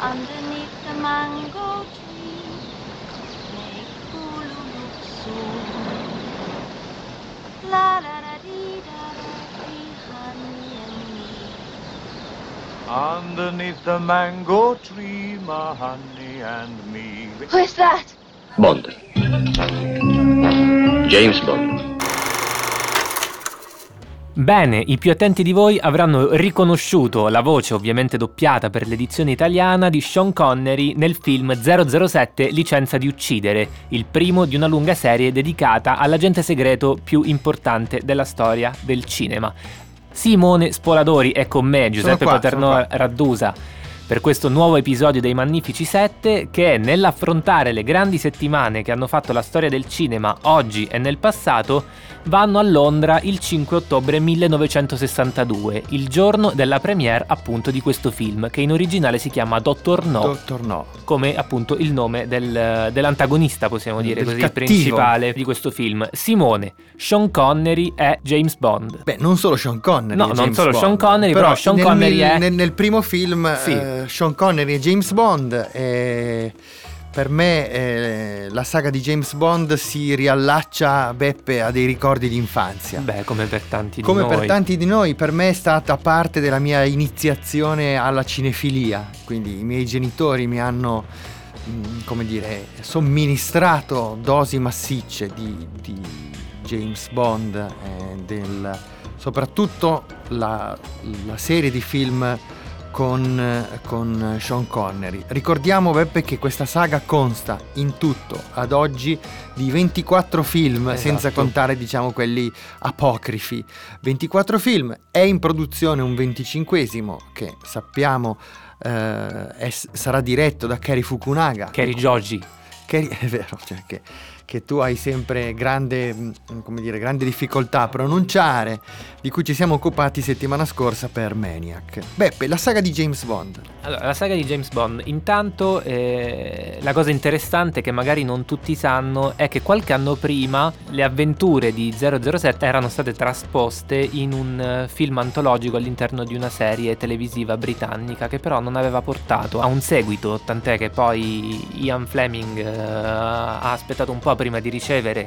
Underneath the mango tree. Make hulu look soon. La da da dee da da dee, honey and me. Underneath the mango tree, my honey and me. Who's that? Bond. James Bond. Bene, i più attenti di voi avranno riconosciuto la voce ovviamente doppiata per l'edizione italiana di Sean Connery nel film 007 Licenza di uccidere, il primo di una lunga serie dedicata all'agente segreto più importante della storia del cinema. Simone Spoladori è con me, Giuseppe Paternò Raddusa per questo nuovo episodio dei Magnifici 7 che nell'affrontare le grandi settimane che hanno fatto la storia del cinema oggi e nel passato vanno a Londra il 5 ottobre 1962, il giorno della premiere appunto di questo film che in originale si chiama Dottor No, Dottor No. come appunto il nome del, dell'antagonista possiamo dire Del così, principale di questo film. Simone, Sean Connery è James Bond. Beh, non solo Sean Connery. No, non solo Bond. Sean Connery, però Sean nel, Connery è- Nel, nel primo film, Sì. eh, Sean Connery e James Bond. eh, per me eh, la saga di James Bond si riallaccia, Beppe, a dei ricordi di infanzia. Beh, come per tanti Come di per noi. tanti di noi, per me è stata parte della mia iniziazione alla cinefilia. Quindi i miei genitori mi hanno, mm, come dire, somministrato dosi massicce di, di James Bond, eh, del- soprattutto la, la serie di film con, con Sean Connery. Ricordiamo Beppe che questa saga consta in tutto ad oggi di 24 film, Esatto. senza contare diciamo quelli apocrifi. 24 film, è in produzione un 25esimo che sappiamo eh, è- sarà diretto da Kerry Fukunaga. Kerry Joji. Kerry- è vero, cioè che, che tu hai sempre grande, mm, dire, grande difficoltà a pronunciare, di cui ci siamo occupati settimana scorsa per Maniac. Beppe, la saga di James Bond. Allora, la saga di James Bond, intanto eh, la cosa interessante che magari non tutti sanno è che qualche anno prima le avventure di 007 erano state trasposte in un eh, film antologico all'interno di una serie televisiva britannica che però non aveva portato a un seguito, tant'è che poi Ian Fleming eh, ha aspettato un po' prima di ricevere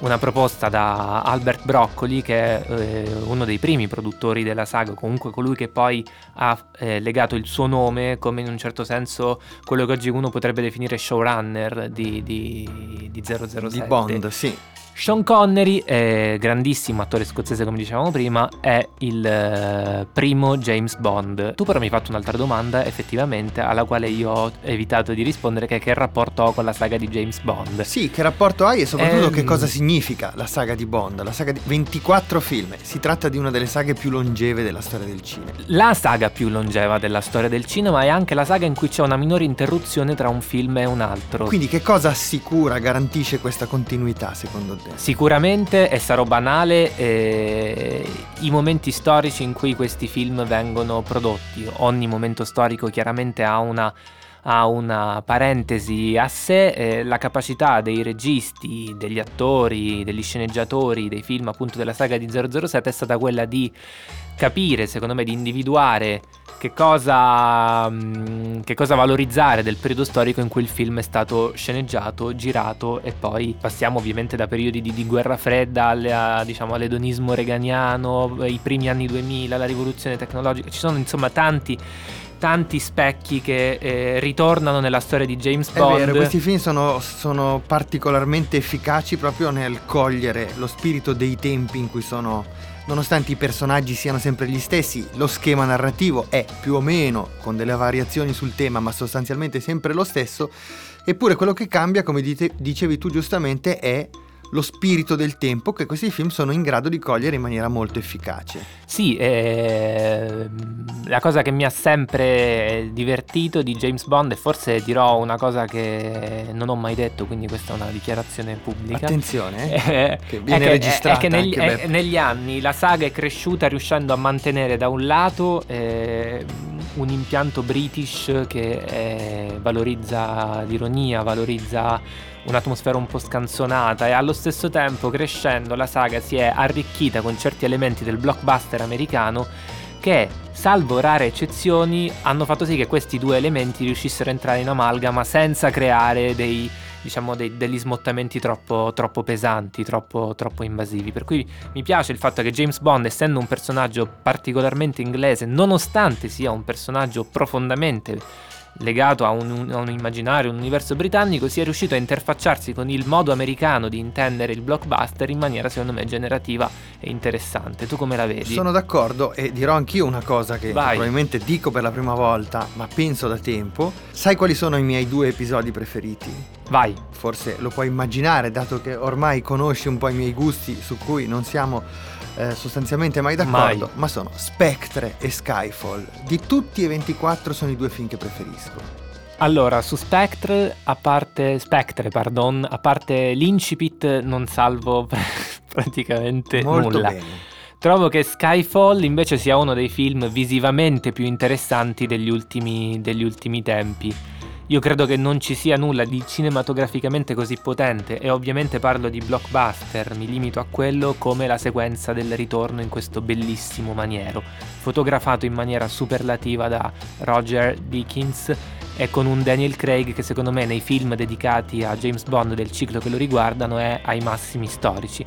una proposta da Albert Broccoli, che è eh, uno dei primi produttori della saga, comunque colui che poi ha eh, legato il suo nome come in un certo senso quello che oggi uno potrebbe definire showrunner di, di, di 007. Di Bond, sì. Sean Connery, eh, grandissimo attore scozzese come dicevamo prima, è il eh, primo James Bond. Tu però mi hai fatto un'altra domanda effettivamente alla quale io ho evitato di rispondere che è che rapporto ho con la saga di James Bond. Sì, che rapporto hai e soprattutto Ehm. che cosa significa la saga di Bond? La saga di 24 film. Si tratta di una delle saghe più longeve della storia del cinema. La saga più longeva della storia del cinema è anche la saga in cui c'è una minore interruzione tra un film e un altro. Quindi che cosa assicura, garantisce questa continuità secondo te? Sicuramente, e sarò banale, eh, i momenti storici in cui questi film vengono prodotti. Ogni momento storico chiaramente ha una, ha una parentesi a sé, eh, la capacità dei registi, degli attori, degli sceneggiatori dei film appunto della saga di 007 è stata quella di capire, secondo me, di individuare che cosa, mm, che cosa valorizzare del periodo storico in cui il film è stato sceneggiato, girato e poi passiamo ovviamente da periodi di, di guerra fredda alle, a, diciamo, all'edonismo reganiano, i primi anni 2000, la rivoluzione tecnologica, ci sono insomma tanti tanti specchi che eh, ritornano nella storia di James Bond. È vero, questi film sono, sono particolarmente efficaci proprio nel cogliere lo spirito dei tempi in cui sono Nonostante i personaggi siano sempre gli stessi, lo schema narrativo è più o meno con delle variazioni sul tema, ma sostanzialmente sempre lo stesso. Eppure quello che cambia, come dite, dicevi tu giustamente, è lo spirito del tempo che questi film sono in grado di cogliere in maniera molto efficace. Sì, eh, la cosa che mi ha sempre divertito di James Bond e forse dirò una cosa che non ho mai detto, quindi questa è una dichiarazione pubblica. Attenzione, eh, che viene è registrata. È che negli, è, negli, anni la saga è cresciuta riuscendo a mantenere da un lato eh, un impianto british che eh, valorizza l'ironia, valorizza un'atmosfera un po' scanzonata e allo stesso tempo crescendo la saga si è arricchita con certi elementi del blockbuster americano che, salvo rare eccezioni, hanno fatto sì che questi due elementi riuscissero a entrare in amalgama senza creare dei, diciamo, dei, degli smottamenti troppo, troppo pesanti, troppo, troppo, invasivi. Per cui mi piace il fatto che James Bond, essendo un personaggio particolarmente inglese, nonostante sia un personaggio profondamente legato a un, a un, immaginario, un universo britannico, sia riuscito a interfacciarsi con il modo americano di intendere il blockbuster in maniera secondo me generativa e interessante. Tu come la vedi? Sono d'accordo e dirò anch'io una cosa che Vai. probabilmente dico per la prima volta, ma penso da tempo. Sai quali sono i miei due episodi preferiti? Vai. Forse lo puoi immaginare, dato che ormai conosci un po' i miei gusti su cui non siamo eh, sostanzialmente mai d'accordo, Mai. ma sono Spectre e Skyfall. Di tutti e 24 sono i due film che preferisco. Allora, su Spectre, a parte Spectre, pardon, a parte l'incipit non salvo praticamente Molto nulla. bene. Trovo che Skyfall invece sia uno dei film visivamente più interessanti degli ultimi, degli ultimi tempi. Io credo che non ci sia nulla di cinematograficamente così potente e ovviamente parlo di blockbuster, mi limito a quello come la sequenza del ritorno in questo bellissimo maniero, fotografato in maniera superlativa da Roger Dickens e con un Daniel Craig che secondo me nei film dedicati a James Bond del ciclo che lo riguardano è ai massimi storici,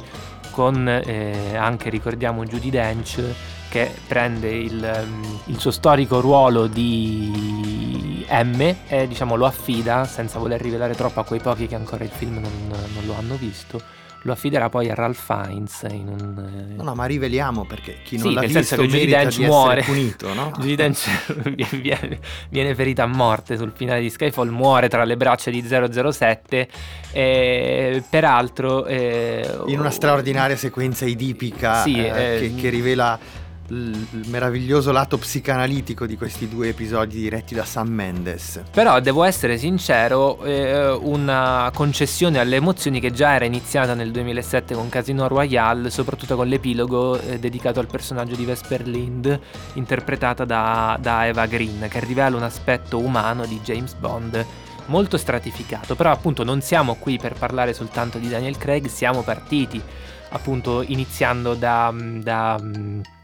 con eh, anche ricordiamo Judy Dench che prende il, um, il suo storico ruolo di M e diciamo lo affida, senza voler rivelare troppo a quei pochi che ancora il film non, non lo hanno visto, lo affiderà poi a Ralph Fiennes in un... eh, No, no, ma riveliamo perché chi non sì, l'ha nel visto senso che Judy Dench muore. punito, no? Judy Dench viene, viene ferita a morte sul finale di Skyfall, muore tra le braccia di 007 e peraltro... eh, In una straordinaria sequenza idipica Sì, eh, eh, che, che rivela il meraviglioso lato psicanalitico di questi due episodi diretti da Sam Mendes. Però devo essere sincero, eh, una concessione alle emozioni che già era iniziata nel 2007 con Casino Royale, soprattutto con l'epilogo eh, dedicato al personaggio di Vesper Lind, interpretata da, da Eva Green, che rivela un aspetto umano di James Bond molto stratificato. Però appunto non siamo qui per parlare soltanto di Daniel Craig, siamo partiti appunto iniziando da... da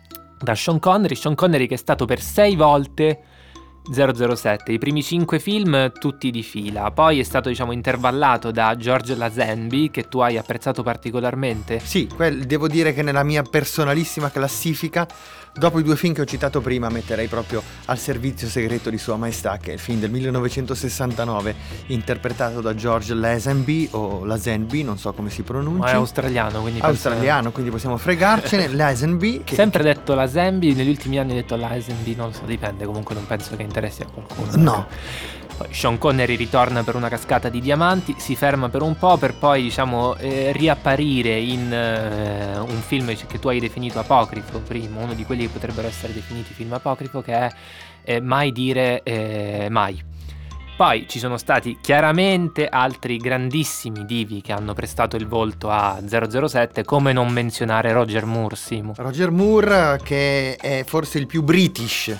da Sean Connery, Sean Connery che è stato per sei volte 007, i primi cinque film tutti di fila, poi è stato diciamo intervallato da George Lazenby che tu hai apprezzato particolarmente. Sì, quel- devo dire che nella mia personalissima classifica, dopo i due film che ho citato prima, metterei proprio al servizio segreto di Sua Maestà, che è il film del 1969, interpretato da George Lazenby o Lazenby, non so come si pronunci. Ma è australiano, quindi penso- Australiano, quindi possiamo fregarcene. Lazenby, che Sempre detto Lazenby, negli ultimi anni ho detto Lazenby, non lo so, dipende, comunque non penso che interessi a qualcuno. No. Poi Sean Connery ritorna per una cascata di diamanti, si ferma per un po' per poi diciamo eh, riapparire in eh, un film che tu hai definito apocrifo prima, uno di quelli che potrebbero essere definiti film apocrifo che è eh, Mai dire eh, mai. Poi ci sono stati chiaramente altri grandissimi divi che hanno prestato il volto a 007, come non menzionare Roger Moore, Simo. Roger Moore, che è forse il più british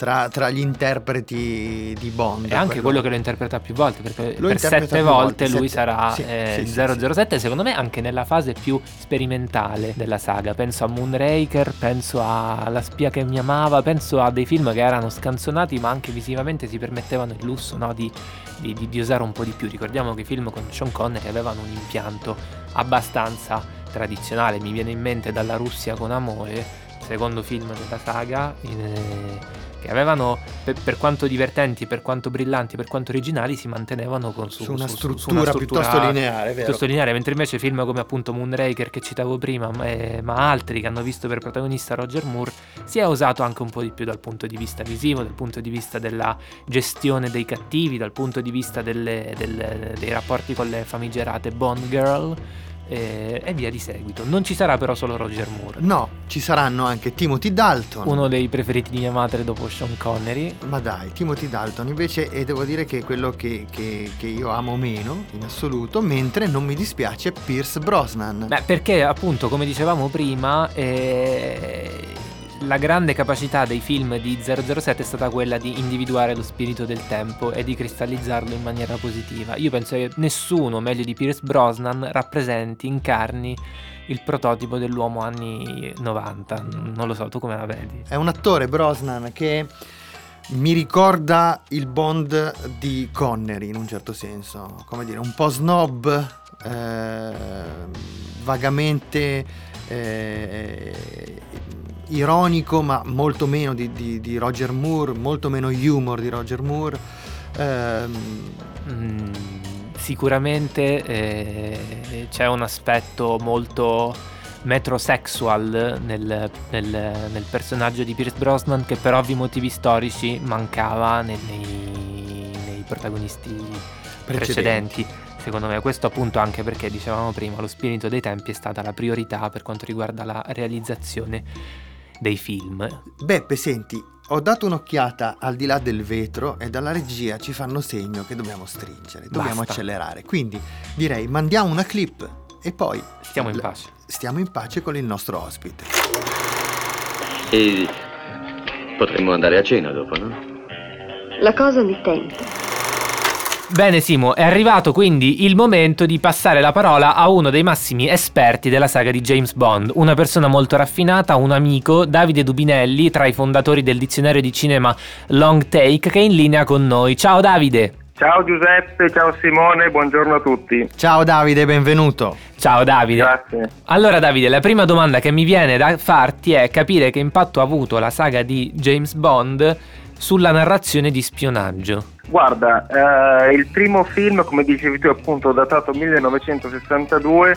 tra, tra gli interpreti di Bond. E anche quello che lo interpreta più volte, perché Lo per sette volte volte, lui sette- sarà sì, eh, sì, sì, 007, secondo me anche nella fase più sperimentale della saga. Penso a Moonraker, penso a La spia che mi amava, penso a dei film che erano scanzonati ma anche visivamente si permettevano il lusso no, di, di- di- di usare un po' di più. Ricordiamo che i film con Sean Connery avevano un impianto abbastanza tradizionale, mi viene in mente dalla Russia con amore, secondo film della saga, in- che avevano, per, per quanto divertenti, per quanto brillanti, per quanto originali, si mantenevano con su, Su una su- struttura su una piuttosto lineare, piuttosto lineare, mentre invece film come appunto Moonraker che citavo prima, ma, eh, ma altri che hanno visto per protagonista Roger Moore, si è usato anche un po' di più dal punto di vista visivo, dal punto di vista della gestione dei cattivi, dal punto di vista delle- del- dei rapporti con le famigerate Bond Girl eh, e via di seguito. Non ci sarà però solo Roger Moore. No, ci saranno anche Timothy Dalton. Uno dei preferiti di mia madre dopo Sean Connery. Ma dai, Timothy Dalton invece e devo dire che è quello che, che- che io amo meno in assoluto, mentre non mi dispiace Pierce Brosnan. Beh, perché appunto, come dicevamo prima, eh, la grande capacità dei film di 007 è stata quella di individuare lo spirito del tempo e di cristallizzarlo in maniera positiva. Io penso che nessuno meglio di Pierce Brosnan rappresenti, incarni il prototipo dell'uomo anni 90. Non lo so, tu come la vedi? È un attore Brosnan che mi ricorda il Bond di Connery in un certo senso, come dire, un po' snob, eh, vagamente eh, ironico, ma molto meno di, di- di Roger Moore, molto meno humor di Roger Moore. ehm, Mm, sicuramente eh, c'è un aspetto molto metrosexual nel, nel- nel personaggio di Pierce Brosnan che per ovvi motivi storici mancava nei, nei- nei protagonisti precedenti. Secondo me questo appunto anche perché dicevamo prima lo spirito dei tempi è stata la priorità per quanto riguarda la realizzazione dei film. Beppe, senti, ho dato un'occhiata al di là del vetro e dalla regia ci fanno segno che dobbiamo stringere, dobbiamo Basta. accelerare. Quindi direi mandiamo una clip e poi Stiamo in pace. Stiamo in pace con il nostro ospite. E potremmo andare a cena dopo, no? La cosa di tempo. Bene Simo, è arrivato quindi il momento di passare la parola a uno dei massimi esperti della saga di James Bond, una persona molto raffinata, un amico, Davide Dubinelli, tra i fondatori del dizionario di cinema Long Take, che è in linea con noi. Ciao Davide! Ciao Giuseppe, ciao Simone, buongiorno a tutti. Ciao Davide, benvenuto. Ciao Davide. Grazie. Allora Davide, la prima domanda che mi viene da farti è capire che impatto ha avuto la saga di James Bond sulla narrazione di spionaggio. Guarda, eh, il primo film, come dicevi tu, appunto datato 1962,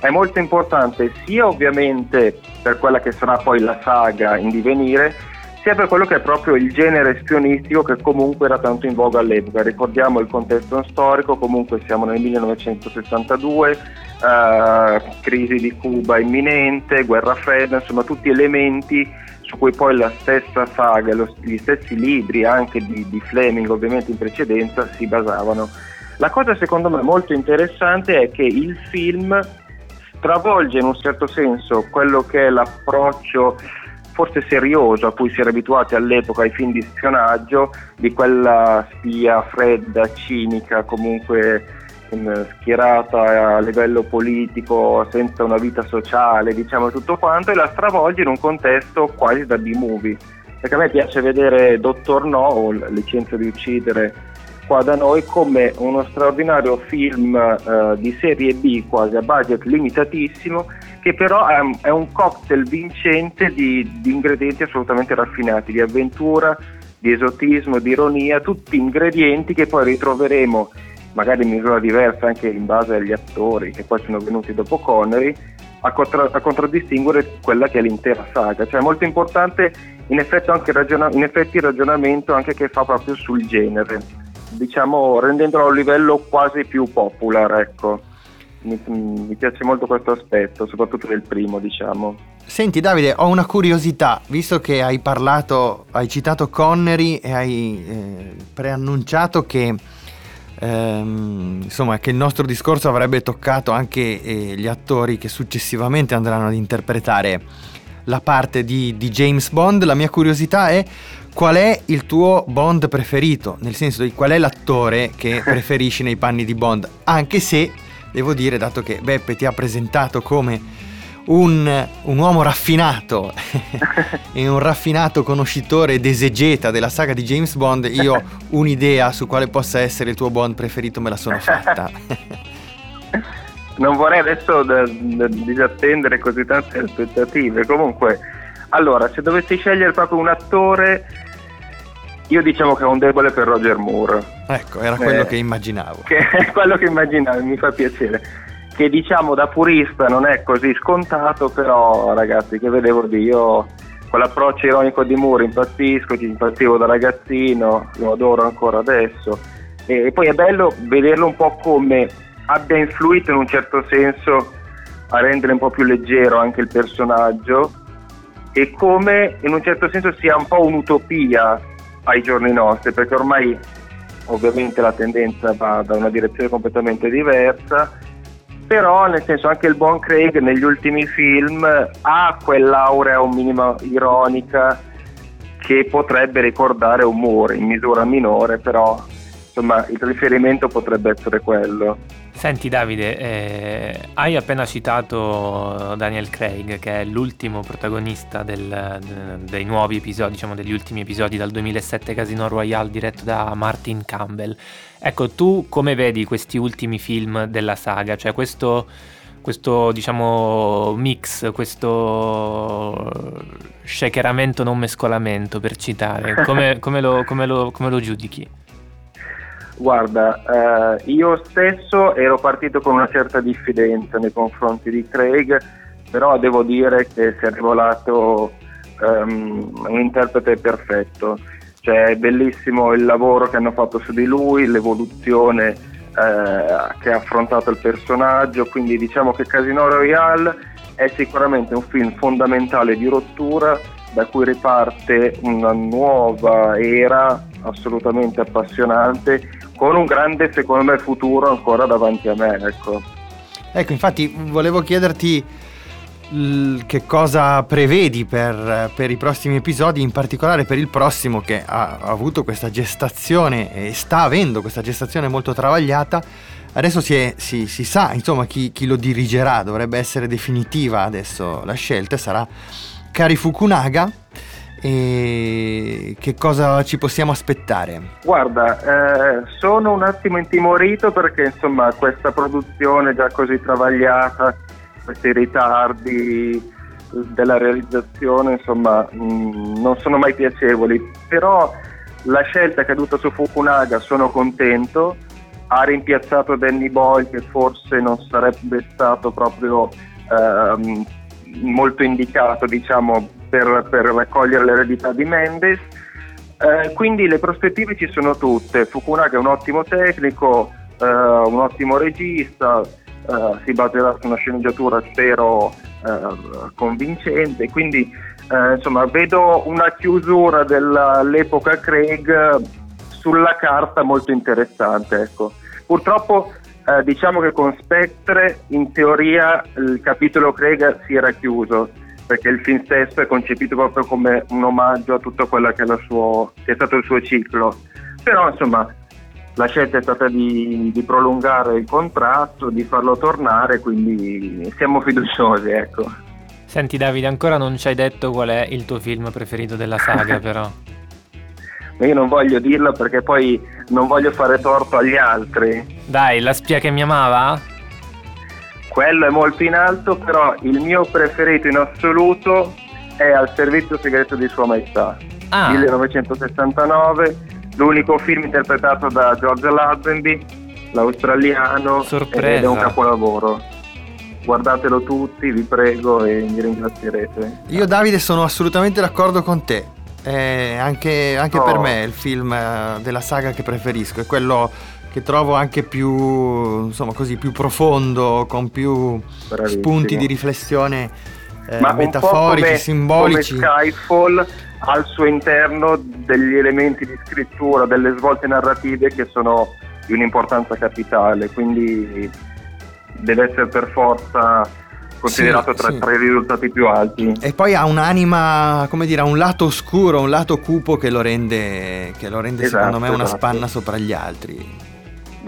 è molto importante sia ovviamente per quella che sarà poi la saga in divenire, sia per quello che è proprio il genere spionistico che comunque era tanto in voga all'epoca. Ricordiamo il contesto storico, comunque siamo nel 1962, eh, crisi di Cuba imminente, guerra fredda, insomma tutti elementi su cui poi la stessa saga, lo- gli stessi libri anche di, di Fleming ovviamente in precedenza si basavano. La cosa secondo me molto interessante è che il film stravolge in un certo senso quello che è l'approccio forse serioso a cui si era abituati all'epoca ai film di spionaggio, di quella spia fredda, cinica, comunque schierata a livello politico, senza una vita sociale, diciamo tutto quanto, e la stravolge in un contesto quasi da B-movie. Perché a me piace vedere Dottor No o licenza di uccidere qua da noi come uno straordinario film eh, di serie B quasi a budget limitatissimo che però è, è un cocktail vincente di, di ingredienti assolutamente raffinati, di avventura, di esotismo, di ironia, tutti ingredienti che poi ritroveremo magari in misura diversa anche in base agli attori che poi sono venuti dopo Connery a, contra- a contraddistinguere quella che è l'intera saga, cioè è molto importante in effetti, anche ragiona- in effetti il ragionamento anche che fa proprio sul genere, diciamo rendendolo a un livello quasi più popular, ecco. Mi, mi piace molto questo aspetto, soprattutto del primo, diciamo. Senti Davide, ho una curiosità, visto che hai parlato, hai citato Connery e hai eh, preannunciato che, ehm, insomma, che il nostro discorso avrebbe toccato anche eh, gli attori che successivamente andranno ad interpretare la parte di, di James Bond, la mia curiosità è qual è il tuo Bond preferito, nel senso di qual è l'attore che preferisci nei panni di Bond, anche se devo dire, dato che Beppe ti ha presentato come un, un uomo raffinato e un raffinato conoscitore ed esegeta della saga di James Bond, io un'idea su quale possa essere il tuo Bond preferito me la sono fatta. non vorrei adesso disattendere così tante aspettative. Comunque, allora, se dovessi scegliere proprio un attore, io diciamo che ho un debole per Roger Moore. Ecco, era quello Eh, che immaginavo. Che è quello che immaginavo, mi fa piacere. Che diciamo da purista non è così scontato, però ragazzi, che vedevo di io con l'approccio ironico di Moore impazzisco, ci impazzivo da ragazzino, lo adoro ancora adesso. E poi è bello vederlo un po' come abbia influito in un certo senso a rendere un po' più leggero anche il personaggio e come in un certo senso sia un po' un'utopia ai giorni nostri, perché ormai ovviamente la tendenza va da una direzione completamente diversa, però nel senso anche il buon Craig negli ultimi film ha quell'aurea un minimo ironica che potrebbe ricordare Humor in misura minore, però insomma il riferimento potrebbe essere quello. Senti Davide, eh, hai appena citato Daniel Craig, che è l'ultimo protagonista del- de- dei nuovi episodi, diciamo degli ultimi episodi dal 2007 Casino Royale diretto da Martin Campbell. Ecco, tu come vedi questi ultimi film della saga? Cioè questo, questo diciamo mix, questo shakeramento non mescolamento per citare, come, come lo, come lo- come lo giudichi? Guarda, eh, io stesso ero partito con una certa diffidenza nei confronti di Craig, però devo dire che si è rivelato ehm, un interprete perfetto. Cioè, è bellissimo il lavoro che hanno fatto su di lui, l'evoluzione eh, che ha affrontato il personaggio, quindi diciamo che Casino Royale è sicuramente un film fondamentale di rottura da cui riparte una nuova era assolutamente appassionante con un grande secondo me futuro ancora davanti a me ecco. Ecco, infatti volevo chiederti che cosa prevedi per, per i prossimi episodi, in particolare per il prossimo che ha, ha avuto questa gestazione e sta avendo questa gestazione molto travagliata. Adesso si, è- si- si sa, insomma, chi, chi lo dirigerà, dovrebbe essere definitiva adesso la scelta, sarà Kari Fukunaga. E che cosa ci possiamo aspettare? Guarda, eh, sono un attimo intimorito perché insomma questa produzione già così travagliata, questi ritardi della realizzazione insomma mh, non sono mai piacevoli, però la scelta è caduta su Fukunaga sono contento, ha rimpiazzato Danny Boyle che forse non sarebbe stato proprio ehm, molto indicato diciamo per, per raccogliere l'eredità di Mendes eh, quindi le prospettive ci sono tutte. Fukunaga è un ottimo tecnico, eh, un ottimo regista, eh, si baserà su una sceneggiatura spero eh, convincente, quindi eh, insomma vedo una chiusura dell'epoca Craig sulla carta molto interessante. Ecco. Purtroppo eh, diciamo che con Spectre in teoria il capitolo Craig si era chiuso perché il film stesso è concepito proprio come un omaggio a tutto quello che è, suo- che è stato il suo ciclo. Però insomma la scelta è stata di, di prolungare il contratto, di farlo tornare, quindi siamo fiduciosi, ecco. Senti Davide, ancora non ci hai detto qual è il tuo film preferito della saga però. Io non voglio dirlo perché poi non voglio fare torto agli altri. Dai, la spia che mi amava? Quello è molto in alto, però il mio preferito in assoluto è Al servizio segreto di Sua Maestà, Ah. 1969, l'unico film interpretato da George Lazenby, l'australiano, Sorpresa. ed è un capolavoro. Guardatelo tutti, vi prego, e mi ringrazierete. Io Davide sono assolutamente d'accordo con te. È anche, anche Oh. per me il film eh, della saga che preferisco, è quello che trovo anche più, insomma, così, più profondo, con più Bravissimo. spunti di riflessione eh, metaforici, come- simbolici. Come Skyfall ha al suo interno degli elementi di scrittura, delle svolte narrative che sono di un'importanza capitale, quindi deve essere per forza considerato Sì, tra, sì. tra i risultati più alti. E poi ha un'anima, come dire, ha un lato oscuro, un lato cupo che lo rende, che lo rende Esatto, secondo me una esatto. spanna sopra gli altri.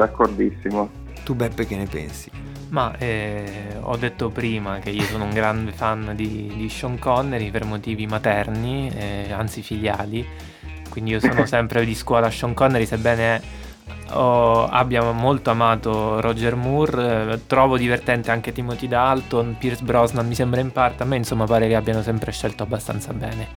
D'accordissimo. Tu Beppe che ne pensi? Ma eh, ho detto prima che io sono un grande fan di, di Sean Connery per motivi materni, eh, anzi filiali, quindi io sono sempre di scuola Sean Connery, sebbene ho- abbia molto amato Roger Moore, eh, trovo divertente anche Timothy Dalton, Pierce Brosnan mi sembra in parte, a me insomma pare che abbiano sempre scelto abbastanza bene.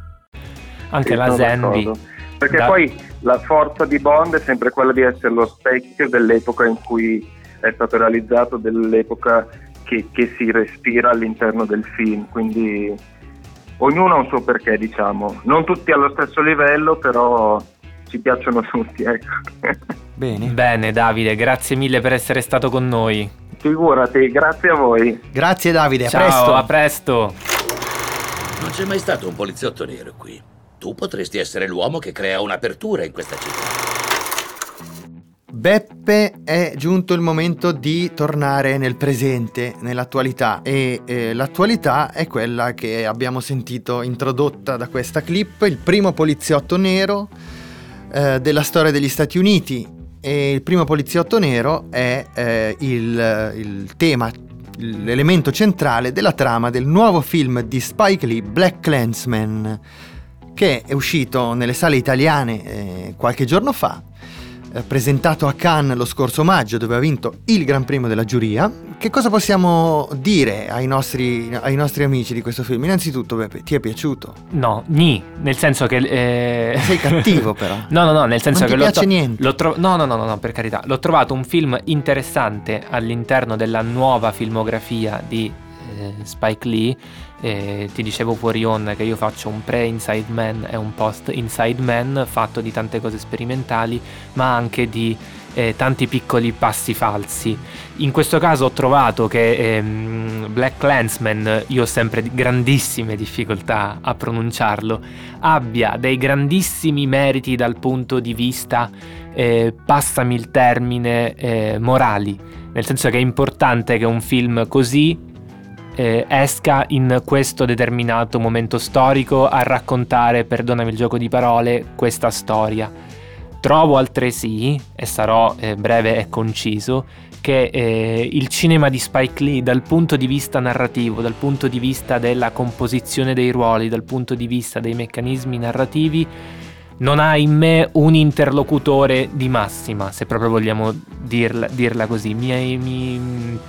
Anche Sì, la Zenby. Perché Da- poi la forza di Bond è sempre quella di essere lo specchio dell'epoca in cui è stato realizzato, dell'epoca che, che si respira all'interno del film. Quindi ognuno ha un suo perché, diciamo. Non tutti allo stesso livello, però ci piacciono tutti, ecco. Bene. Bene Davide, grazie mille per essere stato con noi. Figurati, grazie a voi. Grazie Davide, a Ciao, presto. a presto. Non c'è mai stato un poliziotto nero qui. Tu potresti essere l'uomo che crea un'apertura in questa città. Beppe è giunto il momento di tornare nel presente, nell'attualità. E eh, l'attualità è quella che abbiamo sentito introdotta da questa clip, il primo poliziotto nero eh, della storia degli Stati Uniti. E il primo poliziotto nero è eh, il, il tema, l'elemento centrale della trama del nuovo film di Spike Lee, Black Clansman, che è uscito nelle sale italiane eh, qualche giorno fa eh, presentato a Cannes lo scorso maggio dove ha vinto il Gran Premio della giuria. Che cosa possiamo dire ai nostri, ai nostri amici di questo film? Innanzitutto, Beppe, ti è piaciuto? No, ni, nel senso che... eh, Sei cattivo però. No, no, no, nel senso Non che ti l'ho piace niente? l'ho tro- no, no, no, no, no, per carità. L'ho trovato un film interessante all'interno della nuova filmografia di eh, Spike Lee. Eh, ti dicevo fuori on che io faccio un pre-Inside Man e un post-Inside Man fatto di tante cose sperimentali, ma anche di eh, tanti piccoli passi falsi. In questo caso ho trovato che ehm, Black Clansman, io ho sempre di- grandissime difficoltà a pronunciarlo, abbia dei grandissimi meriti dal punto di vista, eh, passami il termine, eh, morali. Nel senso che è importante che un film così eh, esca in questo determinato momento storico a raccontare, perdonami il gioco di parole, questa storia. Trovo altresì, e sarò eh, breve e conciso, che eh, il cinema di Spike Lee dal punto di vista narrativo, dal punto di vista della composizione dei ruoli, dal punto di vista dei meccanismi narrativi, non ha in me un interlocutore di massima, se proprio vogliamo dirla, dirla così. Mi, mi-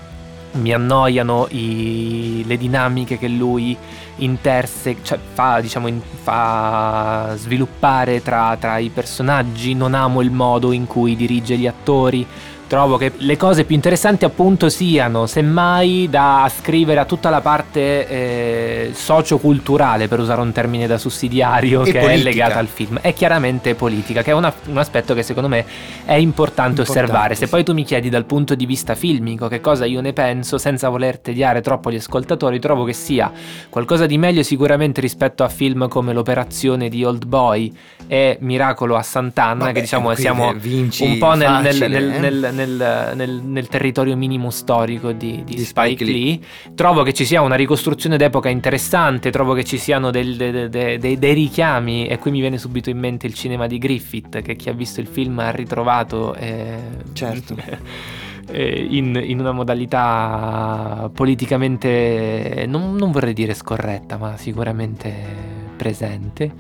mi annoiano i- le dinamiche che lui interse, cioè fa, diciamo, in- fa sviluppare tra, tra i personaggi, non amo il modo in cui dirige gli attori. Trovo che le cose più interessanti appunto siano semmai da ascrivere a tutta la parte eh, socioculturale, per usare un termine da sussidiario, E che è politica. legata al film. È chiaramente politica, che è una- un aspetto che secondo me è importante, Importante, osservare. Se sì. poi tu mi chiedi dal punto di vista filmico che cosa io ne penso, senza voler tediare troppo gli ascoltatori, trovo che sia qualcosa di meglio sicuramente rispetto a film come L'operazione di Old Boy e Miracolo a Sant'Anna, Vabbè, che diciamo siamo vinci un po' nel, nel- facile, nel- eh. nel- nel- nel- nel territorio minimo storico di, di Di Spike, Spike Lee. Lee. Trovo che ci sia una ricostruzione d'epoca interessante, trovo che ci siano del- de- de- de- dei, dei richiami e qui mi viene subito in mente il cinema di Griffith che chi ha visto il film ha ritrovato eh, Certo. eh, in, in una modalità politicamente non, non vorrei dire scorretta ma sicuramente presente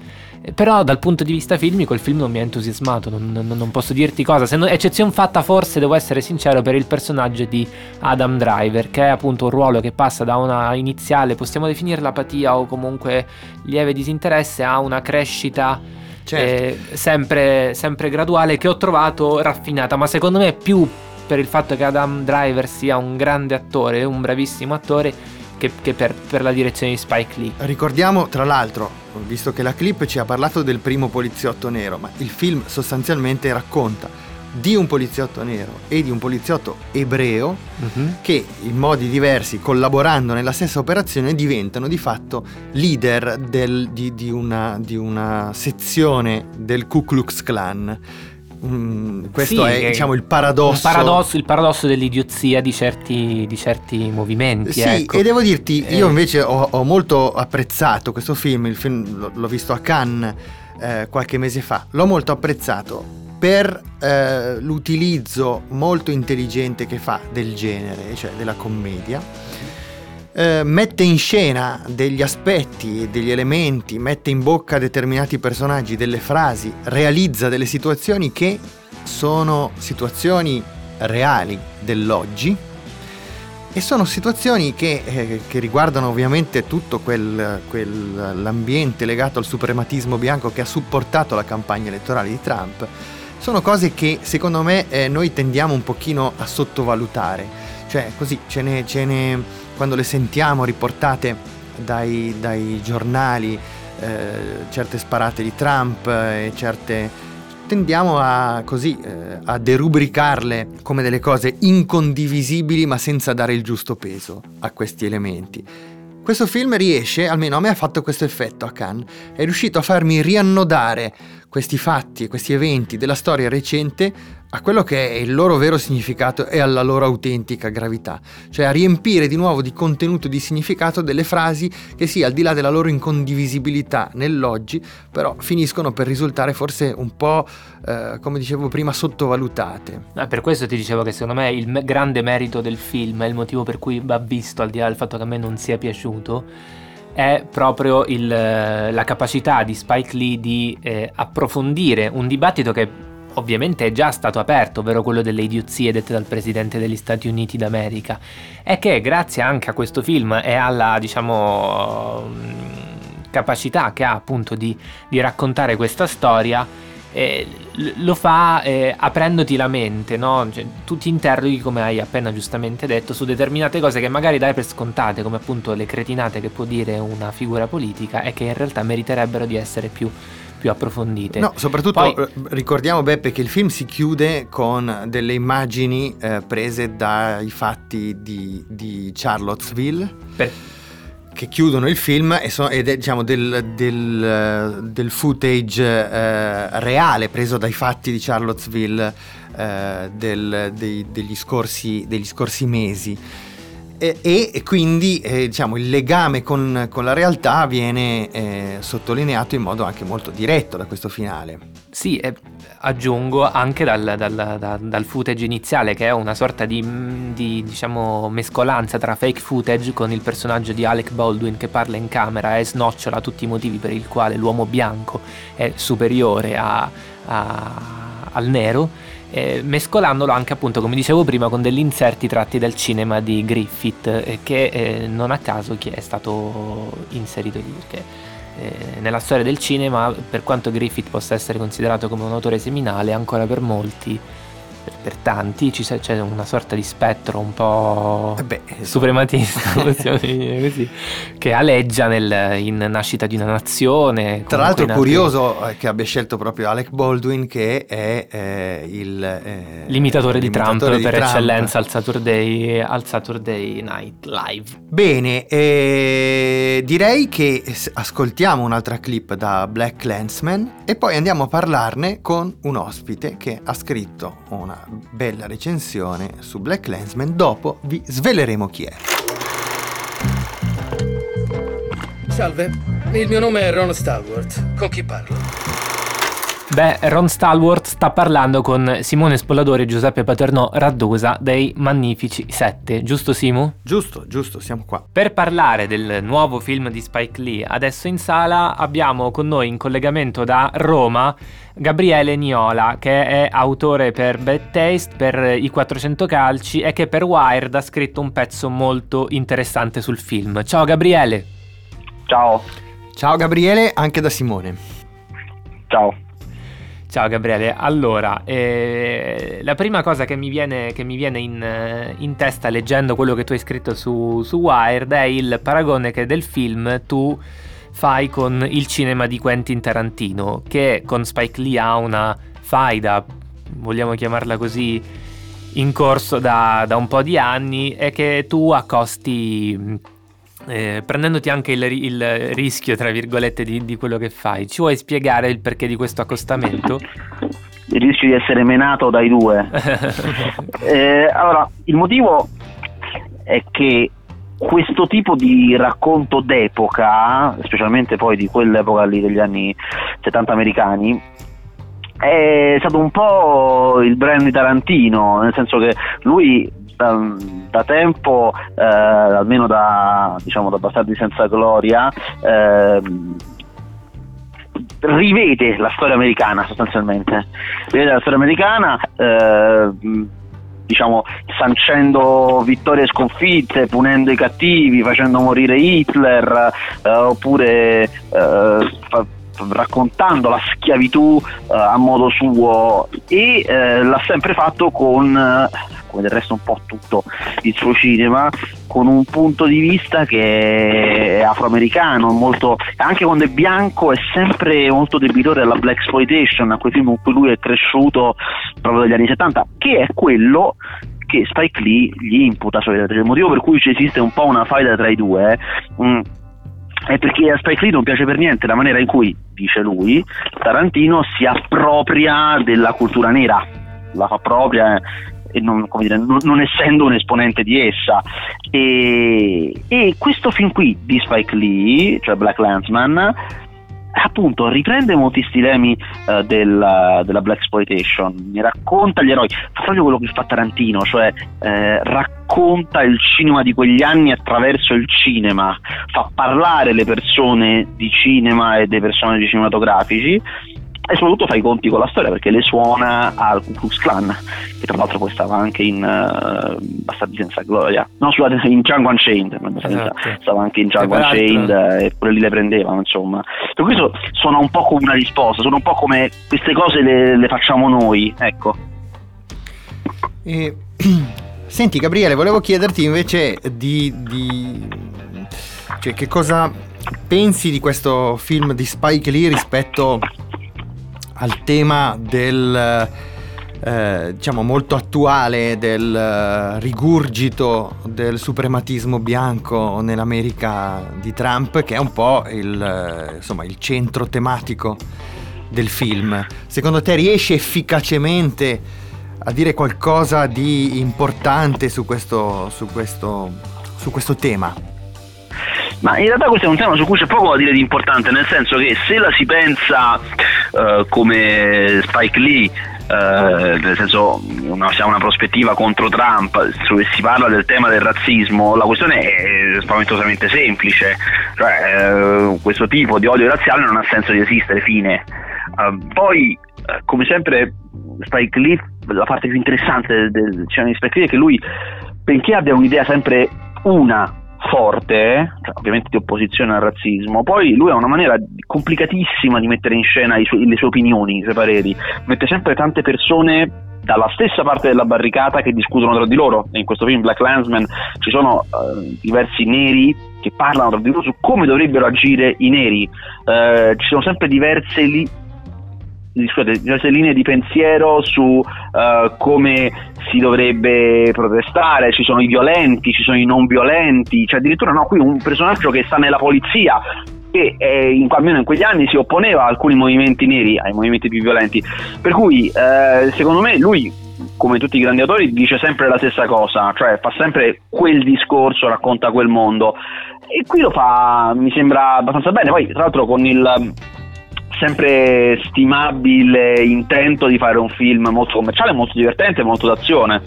però dal punto di vista filmico il film non mi ha entusiasmato non, non- non posso dirti cosa se non, eccezione fatta forse devo essere sincero per il personaggio di Adam Driver che è appunto un ruolo che passa da una iniziale possiamo definirla apatia o comunque lieve disinteresse a una crescita Certo. eh, sempre, sempre graduale che ho trovato raffinata ma secondo me più per il fatto che Adam Driver sia un grande attore un bravissimo attore che, che per, per la direzione di Spike Lee. Ricordiamo, tra l'altro, visto che la clip ci ha parlato del primo poliziotto nero, ma il film sostanzialmente racconta di un poliziotto nero e di un poliziotto ebreo Mhm. che in modi diversi, collaborando nella stessa operazione, diventano di fatto leader del- di, di una, di una sezione del Ku Klux Klan. Mm, questo Sì, è diciamo il paradosso. paradosso- il paradosso dell'idiozia di certi, di certi movimenti. Sì, ecco. e devo dirti, io Eh, invece ho, ho molto apprezzato questo film, il film l'ho, l'ho visto a Cannes eh, qualche mese fa, l'ho molto apprezzato per eh, l'utilizzo molto intelligente che fa del genere, cioè della commedia. Eh, mette in scena degli aspetti, degli elementi, mette in bocca determinati personaggi, delle frasi, realizza delle situazioni che sono situazioni reali dell'oggi e sono situazioni che, eh, che riguardano ovviamente tutto quel, quell'ambiente legato al suprematismo bianco che ha supportato la campagna elettorale di Trump. Sono cose che secondo me eh, noi tendiamo un pochino a sottovalutare. Cioè così ce ne, ce ne- quando le sentiamo riportate dai, dai giornali, eh, certe sparate di Trump eh, e certe tendiamo a così eh, a derubricarle come delle cose incondivisibili ma senza dare il giusto peso a questi elementi. Questo film riesce, almeno a me ha fatto questo effetto a Cannes, è riuscito a farmi riannodare questi fatti e questi eventi della storia recente a quello che è il loro vero significato e alla loro autentica gravità, cioè a riempire di nuovo di contenuto e di significato delle frasi che sì, al di là della loro incondivisibilità nell'oggi, però finiscono per risultare forse un po', eh, come dicevo prima, sottovalutate. Ah, per questo ti dicevo che secondo me il me- grande merito del film il motivo per cui va visto, al di là del fatto che a me non sia piaciuto, è proprio il, la capacità di Spike Lee di eh, approfondire un dibattito che ovviamente è già stato aperto, ovvero quello delle idiozie dette dal Presidente degli Stati Uniti d'America, e che grazie anche a questo film e alla, diciamo, mm, capacità che ha appunto di, di raccontare questa storia, eh, lo fa eh, aprendoti la mente, no? Cioè, tu ti interroghi, come hai appena giustamente detto, su determinate cose che magari dai per scontate, come appunto le cretinate che può dire una figura politica e che in realtà meriterebbero di essere più, più approfondite. No, soprattutto Poi- eh, ricordiamo Beppe che il film si chiude con delle immagini eh, prese dai fatti di, di Charlottesville. Che chiudono il film e so- ed è diciamo del, del, eh, del footage eh, reale preso dai fatti di Charlottesville eh, del- dei- degli, scorsi, degli scorsi mesi. E, e- quindi eh, diciamo, il legame con, con la realtà viene eh, sottolineato in modo anche molto diretto da questo finale. Sì, e aggiungo anche dal, dal- da- dal footage iniziale che è una sorta di, di, diciamo mescolanza tra fake footage con il personaggio di Alec Baldwin che parla in camera e snocciola tutti i motivi per il quale l'uomo bianco è superiore a- a- al nero eh, mescolandolo anche appunto come dicevo prima con degli inserti tratti dal cinema di Griffith eh, che eh, non a caso è stato inserito lì perché eh, nella storia del cinema per quanto Griffith possa essere considerato come un autore seminale ancora per molti per, tanti ci sa- c'è una sorta di spettro un po' suprematista possiamo dire così, che aleggia nel- in Nascita di una nazione Tra l'altro è curioso eh, che abbia scelto proprio Alec Baldwin che è eh, il... eh, L'imitatore di Trump l'imitatore di per Trump. eccellenza al Saturday, al Saturday Night Live. Bene, eh, direi che ascoltiamo un'altra clip da Black Clansman e poi andiamo a parlarne con un ospite che ha scritto una bella recensione su Black Clansman. Dopo vi sveleremo chi è. Salve, il mio nome è Ron Stalwart. Con chi parlo? Beh, Ron Stalwart sta parlando con Simone Spolladori e Giuseppe Paternò Raddusa dei Magnifici Sette, giusto Simu? Giusto, giusto, siamo qua. Per parlare del nuovo film di Spike Lee, adesso in sala abbiamo con noi in collegamento da Roma Gabriele Niola, che è autore per Bad Taste, per i 400 calci e che per Wired ha scritto un pezzo molto interessante sul film. Ciao Gabriele! Ciao. Ciao Gabriele, anche da Simone. Ciao. Ciao Gabriele, allora, eh, la prima cosa che mi viene, che mi viene in, eh, in, testa leggendo quello che tu hai scritto su, su Wired è il paragone che del film tu fai con il cinema di Quentin Tarantino, che con Spike Lee ha una faida, vogliamo chiamarla così, in corso da, da un po' di anni e che tu accosti eh, prendendoti anche il, il, rischio, tra virgolette, di, di, quello che fai, ci vuoi spiegare il perché di questo accostamento? Il rischio di essere menato dai due. eh, allora, il motivo è che questo tipo di racconto d'epoca, specialmente poi di quell'epoca lì degli anni 70 americani, è stato un po' il brand di Tarantino, nel senso che lui da, da tempo, eh, almeno da, diciamo, da Bastardi senza gloria, eh, rivede la storia americana sostanzialmente, rivede la storia americana. Eh, diciamo, sancendo vittorie e sconfitte, punendo i cattivi, facendo morire Hitler, eh, oppure eh, fa- raccontando la schiavitù eh, a modo suo e eh, l'ha sempre fatto con come del resto un po' tutto il suo cinema, con un punto di vista che è afroamericano, molto, anche quando è bianco è sempre molto debitore alla black exploitation, a quei film con cui lui è cresciuto proprio dagli anni 70, che è quello che Spike Lee gli imputa solitamente. Il motivo per cui esiste un po' una faida tra i due mh, mm, è perché a Spike Lee non piace per niente la maniera in cui, dice lui, Tarantino si appropria della cultura nera, la fa propria e non, dire, non, non, essendo un esponente di essa. E, e, questo film qui di Spike Lee, cioè Black Landsman, appunto riprende molti stilemi uh, del, della Black Exploitation, mi racconta gli eroi, fa proprio quello che fa Tarantino, cioè eh, racconta il cinema di quegli anni attraverso il cinema, fa parlare le persone di cinema e dei personaggi cinematografici e soprattutto fa i conti con la storia perché le suona al Ku Klux Klan che tra l'altro poi stava anche in uh, Bastardi senza gloria. No scusate in Django Unchained esatto. stava anche in Django Unchained eh, e pure lì le prendevano insomma. Per questo suona un po' come una risposta suona un po' come queste cose le, le facciamo noi ecco. E, senti Gabriele volevo chiederti invece di, di cioè, che cosa pensi di questo film di Spike Lee rispetto al tema del eh, diciamo molto attuale del eh, rigurgito del suprematismo bianco nell'America di Trump che è un po' il, eh, insomma, il centro tematico del film. Secondo te riesce efficacemente a dire qualcosa di importante su questo, su questo, su questo tema? Ma in realtà questo è un tema su cui c'è poco da dire di importante, nel senso che se la si pensa uh, come Spike Lee Uh, nel senso una, ha una prospettiva contro Trump dove si parla del tema del razzismo la questione è spaventosamente semplice. Cioè uh, questo tipo di odio razziale non ha senso di esistere fine. Uh, poi come sempre Spike Lee la parte più interessante del, del cinema di Spike Lee è che lui benché abbia un'idea sempre una forte, cioè, ovviamente di opposizione al razzismo, poi lui ha una maniera complicatissima di mettere in scena su- le sue opinioni, i suoi pareri, mette sempre tante persone dalla stessa parte della barricata che discutono tra di loro. In questo film Black Landsman ci sono uh, diversi neri che parlano tra di loro su come dovrebbero agire i neri. Uh, ci sono sempre diverse li- scusate, diverse linee di pensiero su uh, come si dovrebbe protestare, ci sono i violenti, ci sono i non violenti, cioè addirittura no, qui un personaggio che sta nella polizia che eh, in, almeno in quegli anni si opponeva a alcuni movimenti neri, ai movimenti più violenti, per cui eh, secondo me lui come tutti i grandi autori dice sempre la stessa cosa, cioè fa sempre quel discorso, racconta quel mondo. E qui lo fa mi sembra abbastanza bene, poi tra l'altro con il sempre stimabile intento di fare un film molto commerciale, molto divertente, molto d'azione.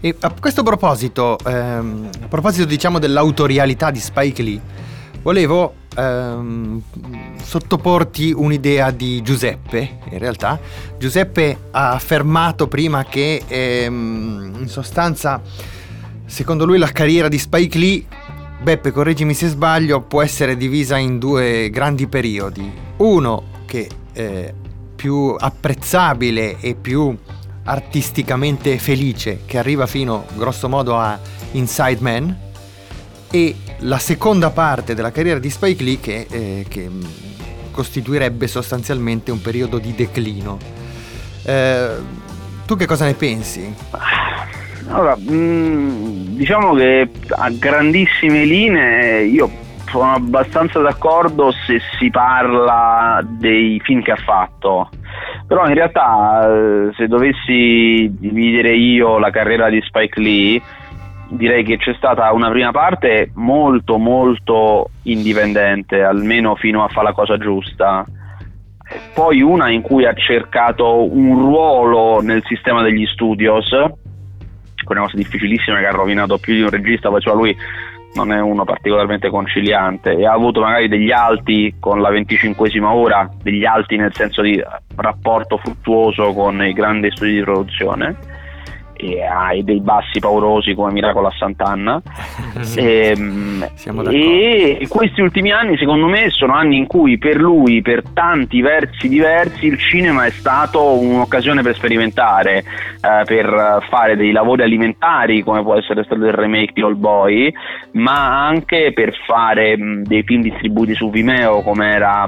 E a questo proposito, ehm, a proposito diciamo dell'autorialità di Spike Lee, volevo ehm, sottoporti un'idea di Giuseppe, in realtà. Giuseppe ha affermato prima che ehm, in sostanza, secondo lui la carriera di Spike Lee Beppe, correggimi se sbaglio, può essere divisa in due grandi periodi. Uno che è più apprezzabile e più artisticamente felice che arriva fino grosso modo a Inside Man e la seconda parte della carriera di Spike Lee che, eh, che mh, costituirebbe sostanzialmente un periodo di declino. Eh, tu che cosa ne pensi? Allora, mh, diciamo che a grandissime linee io sono abbastanza d'accordo se si parla dei film che ha fatto. Però in realtà eh, se dovessi dividere io la carriera di Spike Lee, direi che c'è stata una prima parte molto molto indipendente, almeno fino a fare la cosa giusta. Poi una in cui ha cercato un ruolo nel sistema degli studios, con una cosa difficilissima che ha rovinato più di un regista, poi cioè lui non è uno particolarmente conciliante e ha avuto magari degli alti con la 25esima ora, degli alti nel senso di rapporto fruttuoso con i grandi studi di produzione e hai dei bassi paurosi come Miracolo a Sant'Anna. E, e questi ultimi anni secondo me sono anni in cui per lui per tanti versi diversi il cinema è stato un'occasione per sperimentare eh, per fare dei lavori alimentari come può essere stato il remake di All Boy ma anche per fare mh, dei film distribuiti su Vimeo come era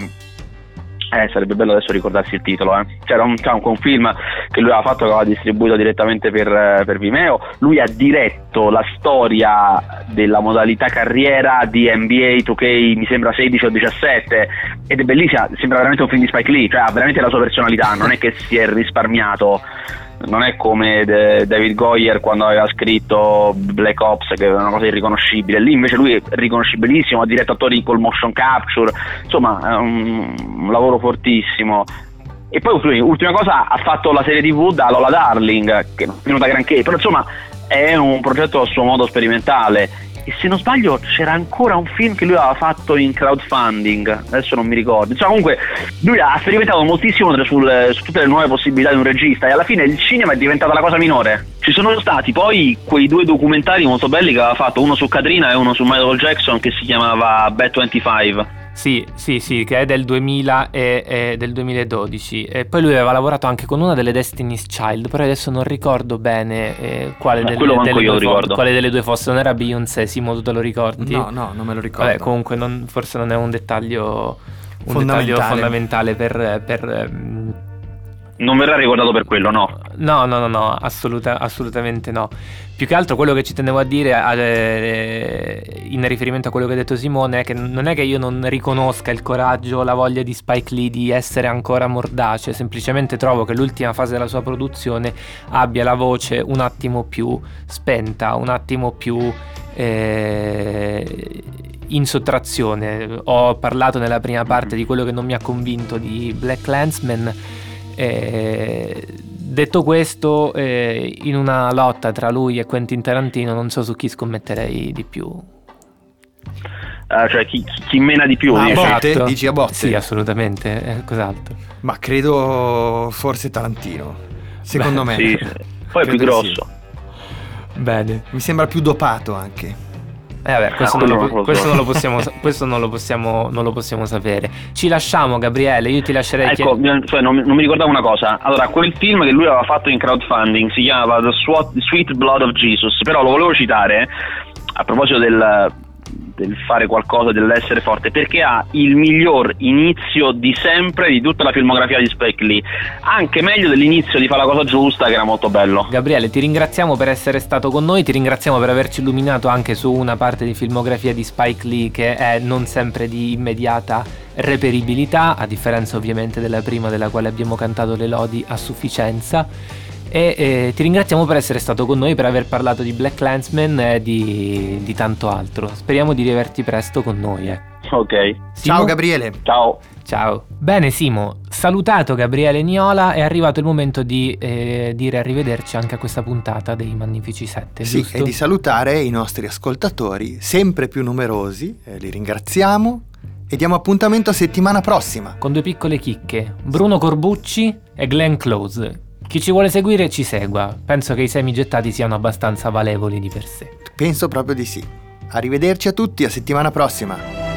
eh, sarebbe bello adesso ricordarsi il titolo. Eh. C'era un, un, film che lui aveva fatto che aveva distribuito direttamente per, eh, per, Vimeo. Lui ha diretto la storia della modalità carriera di NBA 2K, mi sembra 16 o 17. Ed è bellissima, sembra veramente un film di Spike Lee, cioè ha veramente la sua personalità, non è che si è risparmiato non è come David Goyer quando aveva scritto Black Ops che è una cosa irriconoscibile. Lì invece lui è riconoscibilissimo ha diretto attori col motion capture insomma è un, un lavoro fortissimo. E poi ultima cosa ha fatto la serie tv da Lola Darling che non è venuta granché però insomma è un progetto a suo modo sperimentale e se non sbaglio c'era ancora un film che lui aveva fatto in crowdfunding, adesso non mi ricordo. Insomma, comunque lui ha sperimentato moltissimo sul, su tutte le nuove possibilità di un regista e alla fine il cinema è diventata la cosa minore. Ci sono stati poi quei due documentari molto belli che aveva fatto, uno su Katrina e uno su Michael Jackson che si chiamava Bad 25 sì, sì, sì, che è del 2000 e, e, del 2012. E poi lui aveva lavorato anche con una delle Destiny's Child, però adesso non ricordo bene eh, quale, delle, delle due fo- quale, delle due fosse. Non era Beyoncé, Simo, tu te lo ricordi? No, no, non me lo ricordo. Vabbè, comunque non, forse non è un dettaglio, un fondamentale. dettaglio fondamentale per, per non verrà ricordato per quello, no? No, no, no, no, assoluta, assolutamente no. Più che altro quello che ci tenevo a dire eh, in riferimento a quello che ha detto Simone è che non è che io non riconosca il coraggio, la voglia di Spike Lee di essere ancora mordace, semplicemente trovo che l'ultima fase della sua produzione abbia la voce un attimo più spenta, un attimo più... Eh, in sottrazione. Ho parlato nella prima parte di quello che non mi ha convinto di Black Landsman eh, detto questo, eh, in una lotta tra lui e Quentin Tarantino non so su chi scommetterei di più. Uh, cioè chi, chi, mena di più a dici? botte? dici a botte? sì assolutamente eh, cos'altro ma credo forse Tarantino secondo Beh, me sì. poi è più grosso sì. bene mi sembra più dopato anche eh vabbè, questo, ah, non, lo, questo, non, lo, possiamo, questo non, lo possiamo, non lo possiamo sapere. Ci lasciamo, Gabriele. Io ti lascerei. Ecco, chied- cioè, non, non, mi ricordavo una cosa. Allora, quel film che lui aveva fatto in crowdfunding si chiamava The Sweet Blood of Jesus. Però lo volevo citare a proposito del del fare qualcosa, dell'essere forte, perché ha il miglior inizio di sempre di tutta la filmografia di Spike Lee, anche meglio dell'inizio di fare la cosa giusta che era molto bello. Gabriele, ti ringraziamo per essere stato con noi, ti ringraziamo per averci illuminato anche su una parte di filmografia di Spike Lee che è non sempre di immediata reperibilità, a differenza ovviamente della prima della quale abbiamo cantato le lodi a sufficienza e eh, ti ringraziamo per essere stato con noi, per aver parlato di Black Landsman e di, di tanto altro. Speriamo di riaverti presto con noi. Eh. Ok. Simo? Ciao Gabriele. Ciao. Ciao. Bene Simo, salutato Gabriele Niola, è arrivato il momento di eh, dire arrivederci anche a questa puntata dei Magnifici 7. Sì, giusto? e di salutare i nostri ascoltatori, sempre più numerosi, eh, li ringraziamo e diamo appuntamento a settimana prossima. Con due piccole chicche, Bruno Corbucci e Glenn Close chi ci vuole seguire ci segua. Penso che i semi gettati siano abbastanza valevoli di per sé. Penso proprio di sì. Arrivederci a tutti, a settimana prossima.